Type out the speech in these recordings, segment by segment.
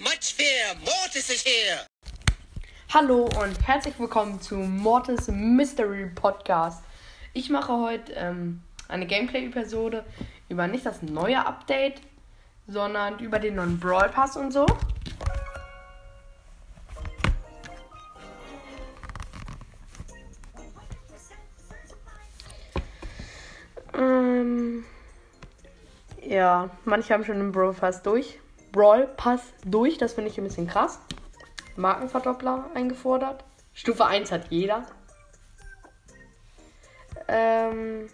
much fear. Mortis is here. Hallo und herzlich willkommen zu Mortis Mystery Podcast. Ich mache heute ähm, eine Gameplay-Episode über nicht das neue Update, sondern über den neuen Brawl Pass und so. Ähm, ja, manche haben schon den Brawl Pass durch. Brawl Pass durch, das finde ich ein bisschen krass. Markenverdoppler eingefordert. Stufe 1 hat jeder. Ähm.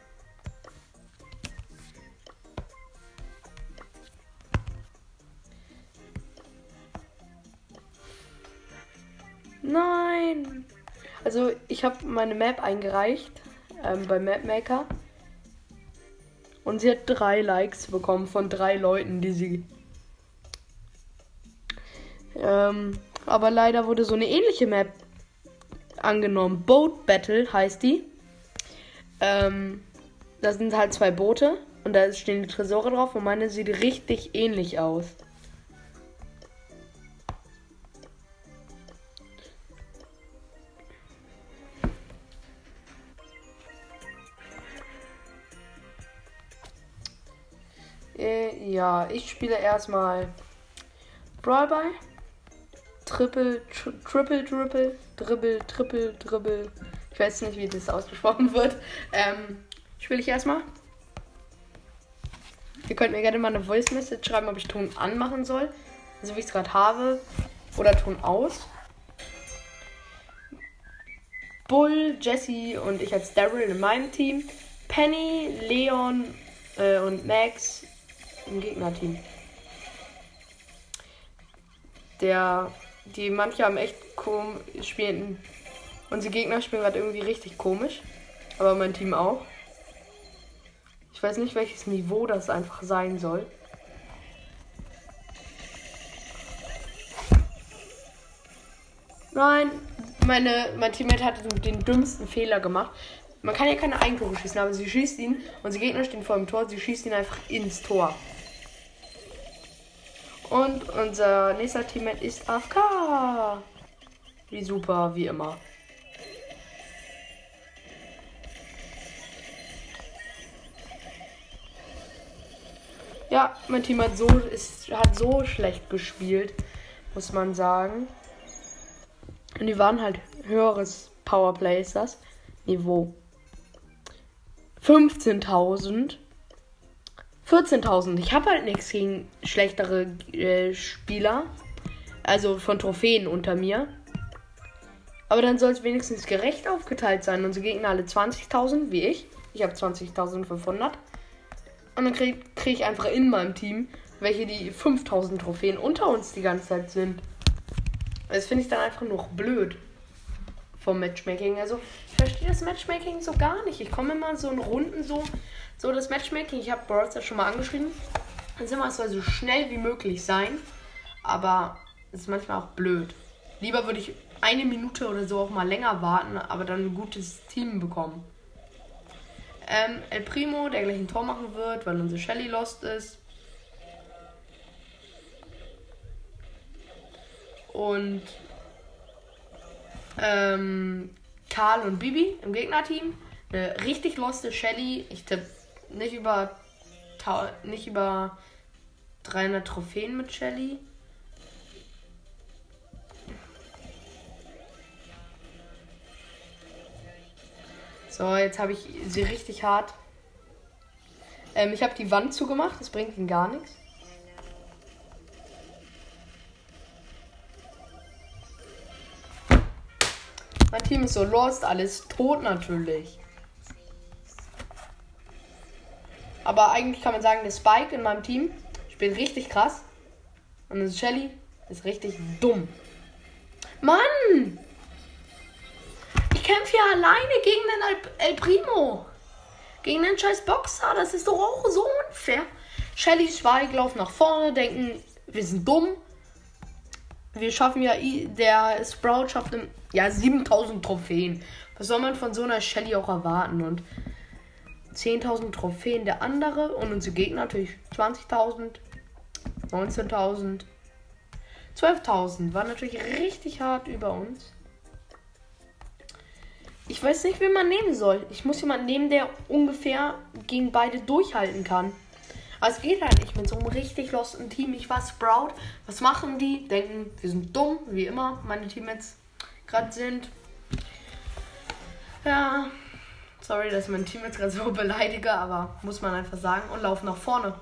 Nein! Also, ich habe meine Map eingereicht ähm, bei Mapmaker. Und sie hat drei Likes bekommen von drei Leuten, die sie. Ähm, aber leider wurde so eine ähnliche Map angenommen. Boat Battle heißt die. Ähm, da sind halt zwei Boote und da stehen die Tresore drauf und meine sieht richtig ähnlich aus. Äh, ja, ich spiele erstmal Brawl Ball. Triple, tri Triple, Triple, Dribble, Triple, Dribble. Ich weiß nicht, wie das ausgesprochen wird. Ähm, spiele ich erstmal. Ihr könnt mir gerne mal eine Voice Message schreiben, ob ich Ton anmachen soll. So wie ich es gerade habe. Oder Ton aus. Bull, Jesse und ich als Daryl in meinem Team. Penny, Leon äh, und Max im Gegnerteam. Der, die manche haben echt kom spielen. Unsere Gegner spielen gerade irgendwie richtig komisch. Aber mein Team auch. Ich weiß nicht, welches Niveau das einfach sein soll. Nein, meine, mein Teammate hat den dümmsten Fehler gemacht. Man kann ja keine Eigentore schießen, aber sie schießt ihn. Unsere Gegner stehen vor dem Tor. Sie schießt ihn einfach ins Tor. Und unser nächster Teammate ist AFK. Wie super, wie immer. Ja, mein Team hat so, ist, hat so schlecht gespielt, muss man sagen. Und die waren halt höheres Powerplay ist das. Niveau. 15.000. 14.000. Ich habe halt nichts gegen schlechtere äh, Spieler. Also von Trophäen unter mir. Aber dann soll es wenigstens gerecht aufgeteilt sein. Unsere Gegner alle 20.000, wie ich. Ich habe 20.500. Und dann kriege krieg ich einfach in meinem Team, welche die 5.000 Trophäen unter uns die ganze Zeit sind. Das finde ich dann einfach nur blöd. Vom Matchmaking. Also, ich verstehe das Matchmaking so gar nicht. Ich komme immer so in Runden so. So, das Matchmaking, ich habe Brawls ja schon mal angeschrieben. Dann immer, es soll so schnell wie möglich sein. Aber es ist manchmal auch blöd. Lieber würde ich eine Minute oder so auch mal länger warten, aber dann ein gutes Team bekommen. Ähm, El Primo, der gleich ein Tor machen wird, weil unsere Shelly lost ist. Und ähm, Karl und Bibi im Gegnerteam. Eine richtig loste Shelly. Ich tippe nicht über nicht über 300 Trophäen mit Shelly. So, jetzt habe ich sie richtig hart. Ähm, ich habe die Wand zugemacht, das bringt ihnen gar nichts. Mein Team ist so lost, alles tot natürlich. Aber eigentlich kann man sagen, der Spike in meinem Team spielt richtig krass. Und das Shelly ist richtig dumm. Mann! Ich kämpfe ja alleine gegen den El, El Primo. Gegen den scheiß Boxer. Das ist doch auch so unfair. Shelly, Spike laufen nach vorne, denken, wir sind dumm. Wir schaffen ja, der Sprout schafft im, ja 7000 Trophäen. Was soll man von so einer Shelly auch erwarten? Und 10.000 Trophäen der andere und unsere Gegner natürlich 20.000, 19.000, 12.000. War natürlich richtig hart über uns. Ich weiß nicht, wen man nehmen soll. Ich muss jemanden nehmen, der ungefähr gegen beide durchhalten kann. Aber es geht halt nicht mit so einem richtig losten Team. Ich war Sprout. Was machen die? Denken, wir sind dumm, wie immer meine Teammates gerade sind. Ja, sorry, dass mein Team jetzt gerade so beleidige, aber muss man einfach sagen. Und laufen nach vorne.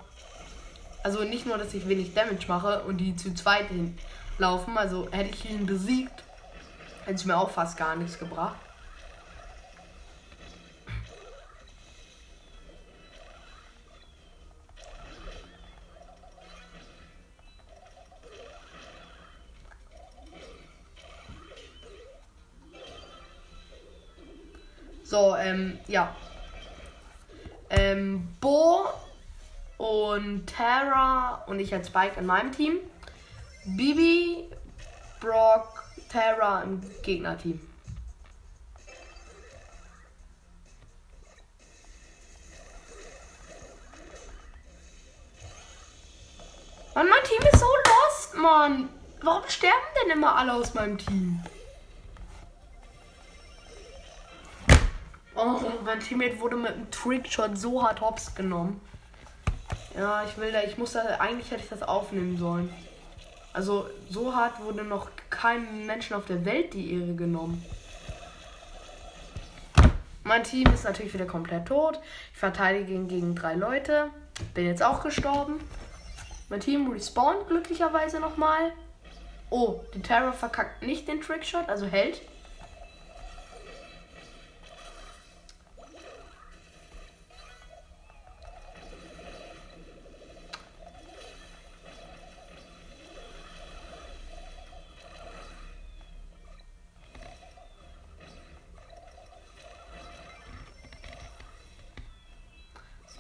Also nicht nur, dass ich wenig Damage mache und die zu zweit hinlaufen. Also hätte ich ihn besiegt, hätte es mir auch fast gar nichts gebracht. So, ähm, ja. Ähm, Bo und Tara und ich als Spike in meinem Team. Bibi, Brock, Tara im Gegnerteam. Mann, mein Team ist so lost, Mann. Warum sterben denn immer alle aus meinem Team? Oh, mein Teammate wurde mit einem Trickshot so hart hops genommen. Ja, ich will da, ich muss da, eigentlich hätte ich das aufnehmen sollen. Also, so hart wurde noch keinem Menschen auf der Welt die Ehre genommen. Mein Team ist natürlich wieder komplett tot. Ich verteidige gegen drei Leute. Bin jetzt auch gestorben. Mein Team respawnt glücklicherweise nochmal. Oh, die Terror verkackt nicht den Trickshot, also hält.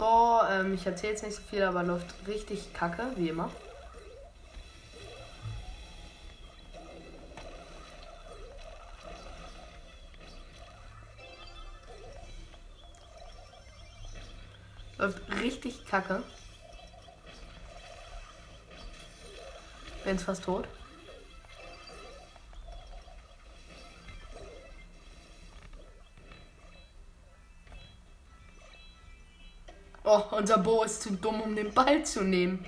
So, ähm, ich erzähle jetzt nicht so viel, aber läuft richtig kacke, wie immer. Läuft richtig kacke. Bin fast tot. Unser Bo ist zu dumm, um den Ball zu nehmen.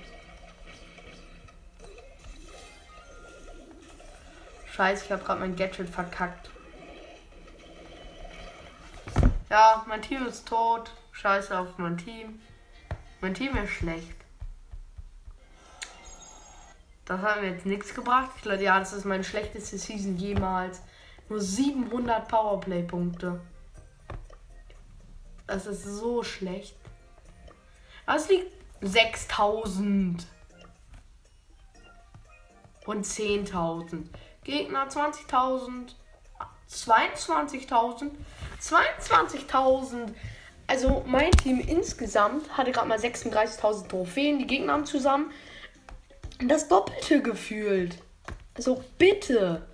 Scheiße, ich habe gerade mein Gadget verkackt. Ja, mein Team ist tot. Scheiße auf mein Team. Mein Team ist schlecht. Das hat mir jetzt nichts gebracht. Ich glaube, ja, das ist meine schlechteste Season jemals. Nur 700 Powerplay-Punkte. Das ist so schlecht. Was liegt 6000 und 10.000. Gegner 20.000, 22.000, 22.000. Also mein Team insgesamt hatte gerade mal 36.000 Trophäen. Die Gegner haben zusammen das Doppelte gefühlt. Also bitte.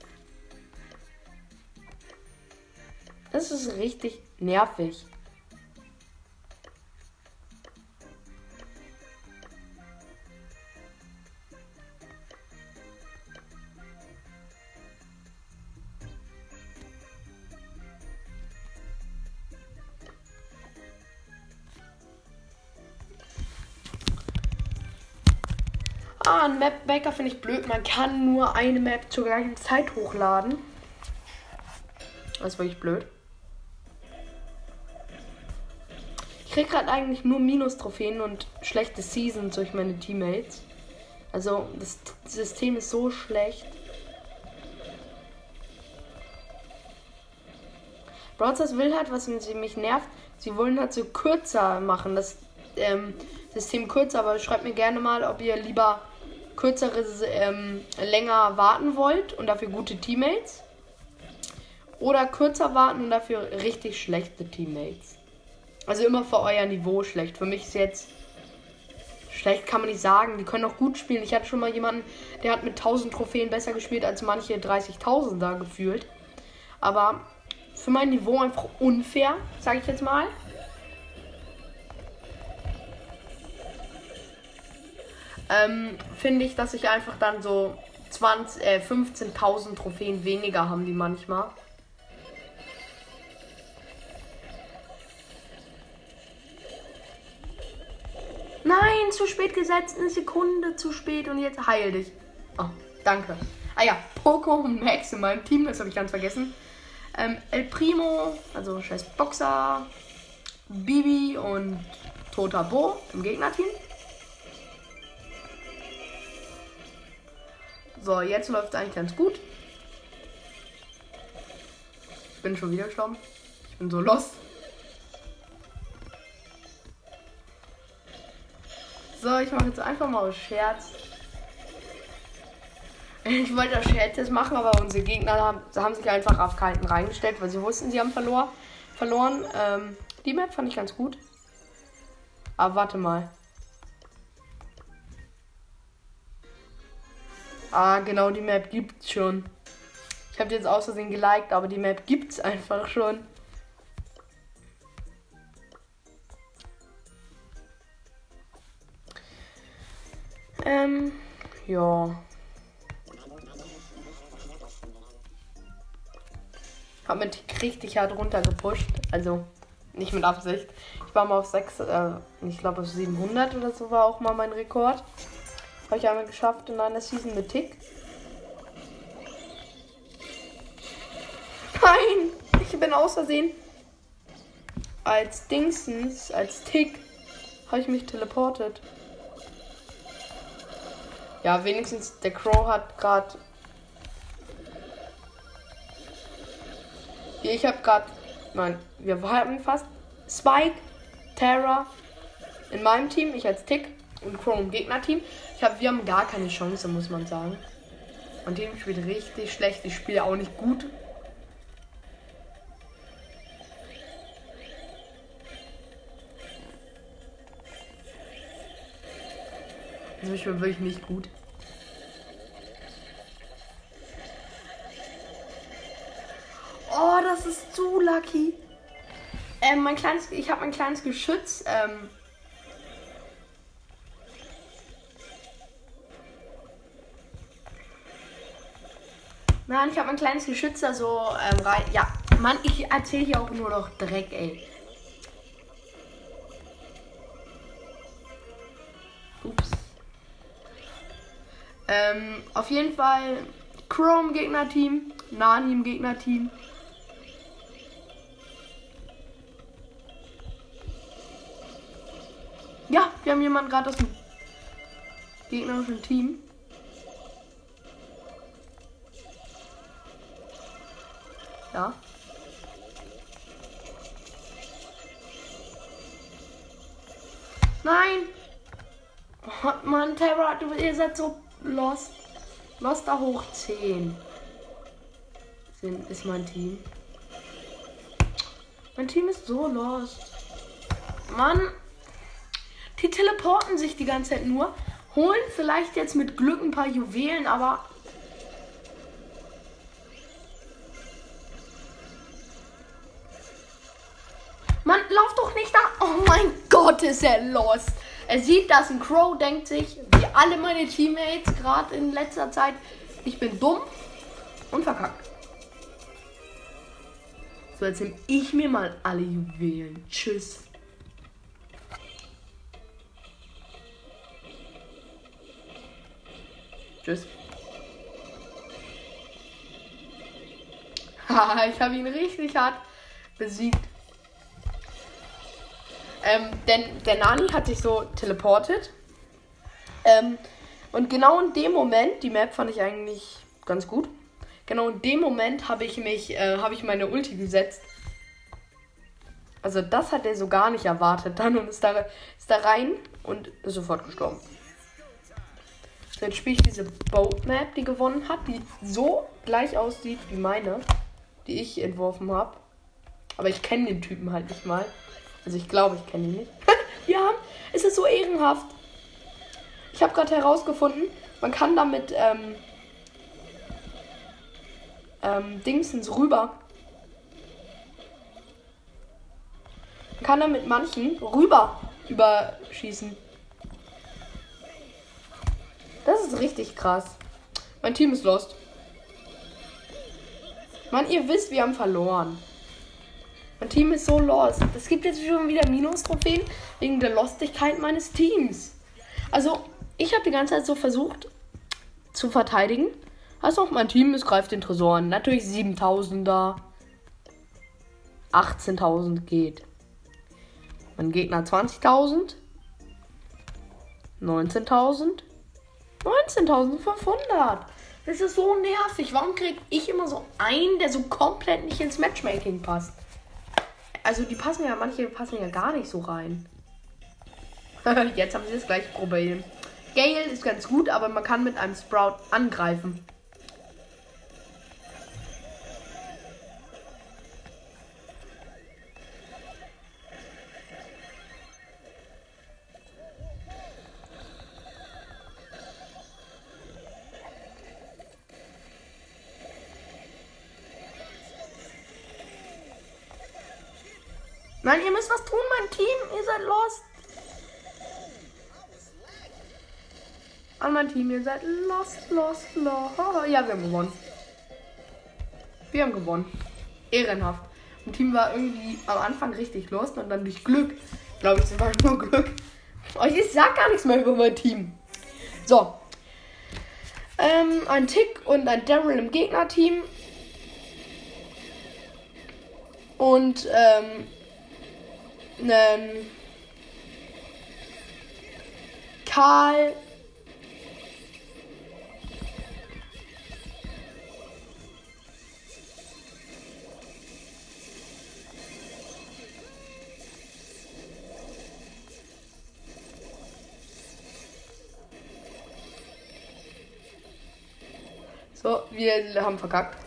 Das ist richtig nervig. Ah, ein Map Maker finde ich blöd. Man kann nur eine Map zur gleichen Zeit hochladen. Das ist wirklich blöd. Ich krieg gerade eigentlich nur Minus-Trophäen und schlechte Seasons durch meine Teammates. Also, das System ist so schlecht. Broadcast will halt, was mich nervt, sie wollen halt so kürzer machen, das ähm, System kürzer, aber schreibt mir gerne mal, ob ihr lieber kürzere ähm, länger warten wollt und dafür gute Teammates. Oder kürzer warten und dafür richtig schlechte Teammates. Also immer für euer Niveau schlecht. Für mich ist jetzt schlecht kann man nicht sagen. Die können auch gut spielen. Ich hatte schon mal jemanden, der hat mit 1000 Trophäen besser gespielt als manche 30.000 da gefühlt. Aber für mein Niveau einfach unfair, sage ich jetzt mal. Ähm, finde ich, dass ich einfach dann so 20, äh, 15.000 Trophäen weniger haben die manchmal. Nein, zu spät gesetzt, eine Sekunde zu spät und jetzt heil dich. Oh, danke. Ah ja, Poco und Max in meinem Team, das habe ich ganz vergessen. Ähm, El Primo, also scheiß Boxer, Bibi und Toter Bo im Gegnerteam. So, jetzt läuft es eigentlich ganz gut. Ich bin schon wieder gestorben. Ich bin so lost. So, ich mache jetzt einfach mal aus Scherz. Ich wollte das Scherz jetzt machen, aber unsere Gegner haben, haben sich einfach auf Kalten reingestellt, weil sie wussten, sie haben verlor, verloren. Ähm, die Map fand ich ganz gut. Aber warte mal. Ah, genau, die Map gibt's schon. Ich habe jetzt aus Versehen geliked, aber die Map gibt's einfach schon. Ähm, ja. Hab mit richtig hart runtergepusht. Also, nicht mit Absicht. Ich war mal auf 6, äh, ich glaube auf 700 oder so war auch mal mein Rekord. Habe ich einmal geschafft in einer Season mit Tick. Nein! Ich bin aus Versehen als Dingsens, als Tick, habe ich mich teleportet. Ja, wenigstens der Crow hat gerade. Ich habe gerade. Nein, wir haben fast Spike, Terra in meinem Team, ich als Tick und Crow im Gegnerteam. Ich hab, wir haben gar keine Chance, muss man sagen. Und Team spielt richtig schlecht. Ich spiele auch nicht gut. Also ich bin wirklich nicht gut. Oh, das ist zu lucky. Ähm, mein kleines, ich habe mein kleines Geschütz. Ähm, Nein, ich habe mein kleines Geschütz da so ähm, rein. Ja, Mann, ich erzähle hier auch nur noch Dreck, ey. Ups. Ähm, auf jeden Fall Chrome Gegnerteam, Nani im Gegnerteam. Ja, wir haben jemanden gerade aus dem gegnerischen Team. Ja. Nein! Oh, Mann, Terra, du, ihr seid so lost. Lost da hoch 10. Sind, ist mein Team. Mein Team ist so lost. Mann. Die teleporten sich die ganze Zeit nur. Holen vielleicht jetzt mit Glück ein paar Juwelen, aber Mann, lauf doch nicht da. Oh Gott, ist er lost. Er sieht, dass ein Crow denkt sich, wie alle meine Teammates gerade in letzter Zeit, ich bin dumm und verkackt. So, jetzt nehme ich mir mal alle Juwelen. Tschüss. Tschüss. Haha, ich habe ihn richtig hart besiegt. Ähm, denn der Nani hat sich so teleportet. Ähm, und genau in dem Moment, die Map fand ich eigentlich ganz gut. Genau in dem Moment habe ich mich, äh, habe ich meine Ulti gesetzt. Also das hat er so gar nicht erwartet dann und ist da, ist da rein und ist sofort gestorben. So, jetzt spiele ich diese Boat Map, die gewonnen hat, die so gleich aussieht wie meine, die ich entworfen habe. Aber ich kenne den Typen halt nicht mal. Also ich glaube, ich kenne ihn nicht. ja, es ist so ehrenhaft. Ich habe gerade herausgefunden, man kann damit ähm, ähm, Dingsens rüber. Man kann damit manchen rüber überschießen. Das ist richtig krass. Mein Team ist lost. Mann, ihr wisst, wir haben verloren. Mein Team ist so lost. Es gibt jetzt schon wieder Minus-Trophäen wegen der Lostigkeit meines Teams. Also, ich habe die ganze Zeit so versucht zu verteidigen. Also auch mein Team ist greift den Tresor an. Natürlich 7000er. 18.000 geht. Mein Gegner 20.000. 19.000. 19.500. Das ist so nervig. Warum krieg ich immer so einen, der so komplett nicht ins Matchmaking passt? Also die passen ja, manche passen ja gar nicht so rein. Jetzt haben sie das gleiche Problem. Gale ist ganz gut, aber man kann mit einem Sprout angreifen. Nein, ihr müsst was tun, mein Team. Ihr seid lost. An mein Team, ihr seid lost, lost, lost. Ja, wir haben gewonnen. Wir haben gewonnen. Ehrenhaft. Mein Team war irgendwie am Anfang richtig lost und dann durch Glück. Glaube ich, es war nur Glück. Oh, ich sag gar nichts mehr über mein Team. So. Ähm, ein Tick und ein Daryl im Gegnerteam. Und, ähm, einen Karl So, wir haben verkackt.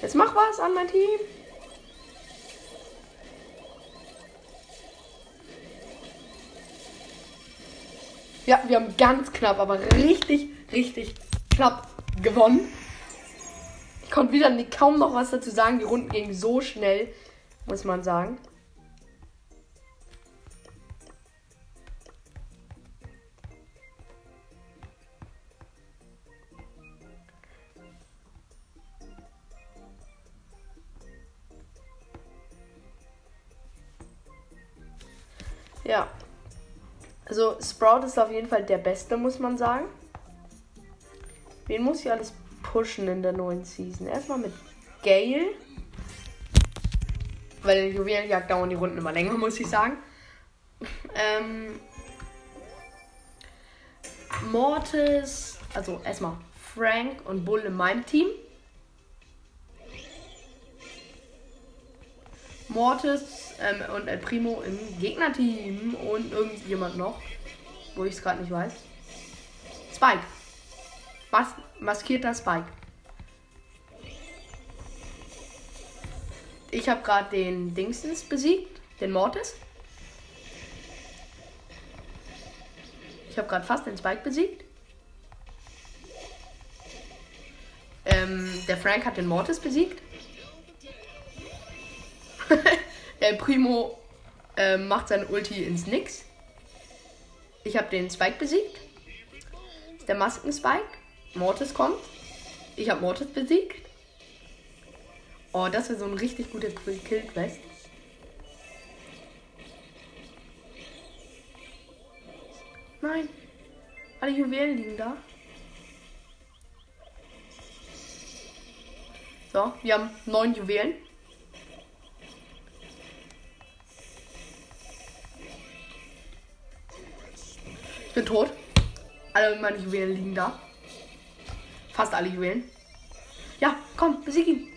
Jetzt mach was an mein Team. Ja, wir haben ganz knapp, aber richtig, richtig knapp gewonnen. Ich konnte wieder kaum noch was dazu sagen. Die Runden gingen so schnell, muss man sagen. Sprout ist auf jeden Fall der Beste, muss man sagen. Wen muss ich alles pushen in der neuen Season? Erstmal mit Gale. Weil Juwelenjagd dauern die Runden immer länger, muss ich sagen. Ähm, Mortis, also erstmal Frank und Bull in meinem Team. Mortis ähm, und El Primo im Gegnerteam und irgendjemand noch, wo ich es gerade nicht weiß. Spike. Mas maskierter Spike. Ich habe gerade den Dingsens besiegt, den Mortis. Ich habe gerade fast den Spike besiegt. Ähm, der Frank hat den Mortis besiegt. Der Primo äh, macht sein Ulti ins Nix. Ich habe den Spike besiegt. Der Masken-Spike. Mortis kommt. Ich habe Mortis besiegt. Oh, das wäre so ein richtig guter Kill-Quest. Nein. Alle Juwelen liegen da. So, wir haben neun Juwelen. Bin tot. Alle meine Juwelen liegen da. Fast alle Juwelen. Ja, komm, besieg ihn.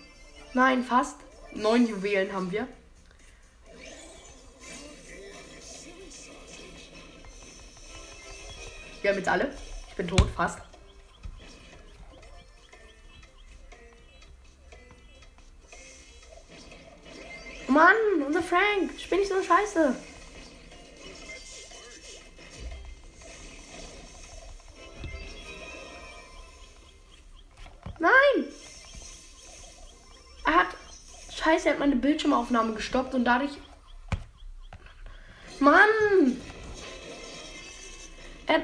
Nein, fast. Neun Juwelen haben wir. Wir haben jetzt alle. Ich bin tot, fast. Mann, unser Frank. Spiel nicht so scheiße. Scheiße, er hat meine Bildschirmaufnahme gestoppt und dadurch. Mann!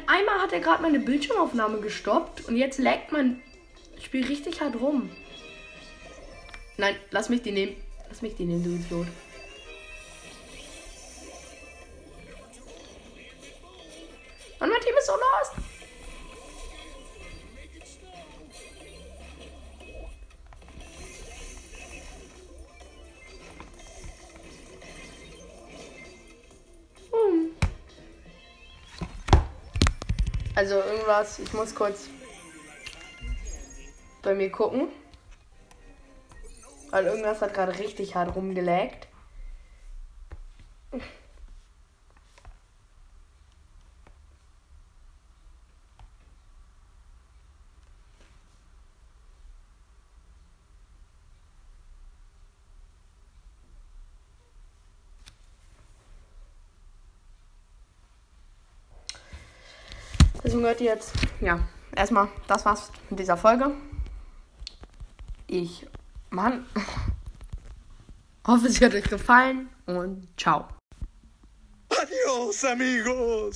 Einmal hat er gerade meine Bildschirmaufnahme gestoppt und jetzt laggt mein Spiel richtig hart rum. Nein, lass mich die nehmen. Lass mich die nehmen, du Idiot. Und mein Team ist so lost. Also irgendwas, ich muss kurz bei mir gucken. Weil irgendwas hat gerade richtig hart rumgelegt. Hört jetzt, ja, erstmal, das war's mit dieser Folge. Ich, Mann, hoffe, es hat euch gefallen und ciao. Adios, amigos.